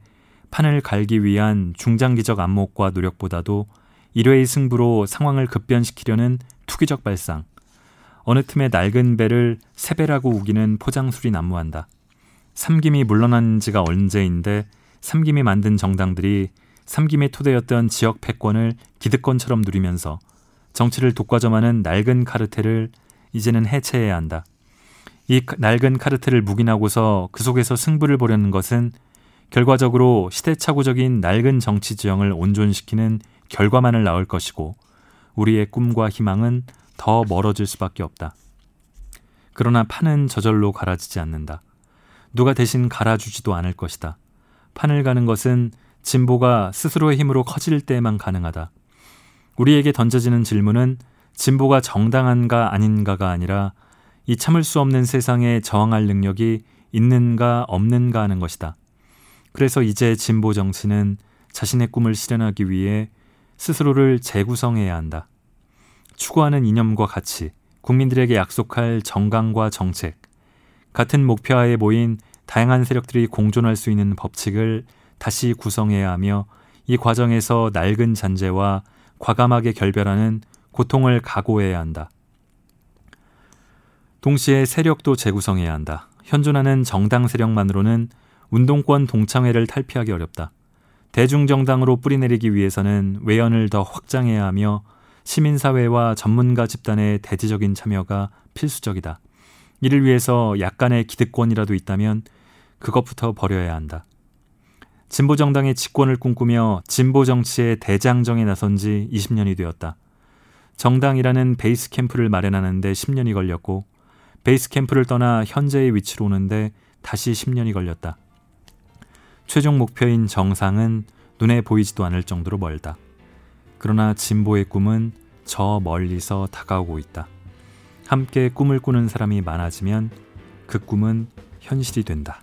판을 갈기 위한 중장기적 안목과 노력보다도 일회의 승부로 상황을 급변시키려는 투기적 발상, 어느 틈에 낡은 배를 새 배라고 우기는 포장술이 난무한다. 삼김이 물러난 지가 언제인데 삼김이 만든 정당들이 삼김의 토대였던 지역 패권을 기득권처럼 누리면서 정치를 독과점하는 낡은 카르텔을 이제는 해체해야 한다. 이 낡은 카르텔을 묵인하고서 그 속에서 승부를 보려는 것은 결과적으로 시대착오적인 낡은 정치 지형을 온전시키는 결과만을 낳을 것이고 우리의 꿈과 희망은 더 멀어질 수밖에 없다. 그러나 판은 저절로 갈아지지 않는다. 누가 대신 갈아주지도 않을 것이다. 판을 가는 것은 진보가 스스로의 힘으로 커질 때에만 가능하다. 우리에게 던져지는 질문은 진보가 정당한가 아닌가가 아니라 이 참을 수 없는 세상에 저항할 능력이 있는가 없는가 하는 것이다. 그래서 이제 진보 정치는 자신의 꿈을 실현하기 위해 스스로를 재구성해야 한다. 추구하는 이념과 가치, 국민들에게 약속할 정강과 정책, 같은 목표하에 모인 다양한 세력들이 공존할 수 있는 법칙을 다시 구성해야 하며 이 과정에서 낡은 잔재와 과감하게 결별하는 고통을 각오해야 한다. 동시에 세력도 재구성해야 한다. 현존하는 정당 세력만으로는 운동권 동창회를 탈피하기 어렵다. 대중정당으로 뿌리내리기 위해서는 외연을 더 확장해야 하며 시민사회와 전문가 집단의 대지적인 참여가 필수적이다. 이를 위해서 약간의 기득권이라도 있다면 그것부터 버려야 한다. 진보정당의 집권을 꿈꾸며 진보정치의 대장정에 나선 지 20년이 되었다. 정당이라는 베이스 캠프를 마련하는데 10년이 걸렸고, 베이스 캠프를 떠나 현재의 위치로 오는데 다시 10년이 걸렸다. 최종 목표인 정상은 눈에 보이지도 않을 정도로 멀다. 그러나 진보의 꿈은 저 멀리서 다가오고 있다. 함께 꿈을 꾸는 사람이 많아지면 그 꿈은 현실이 된다.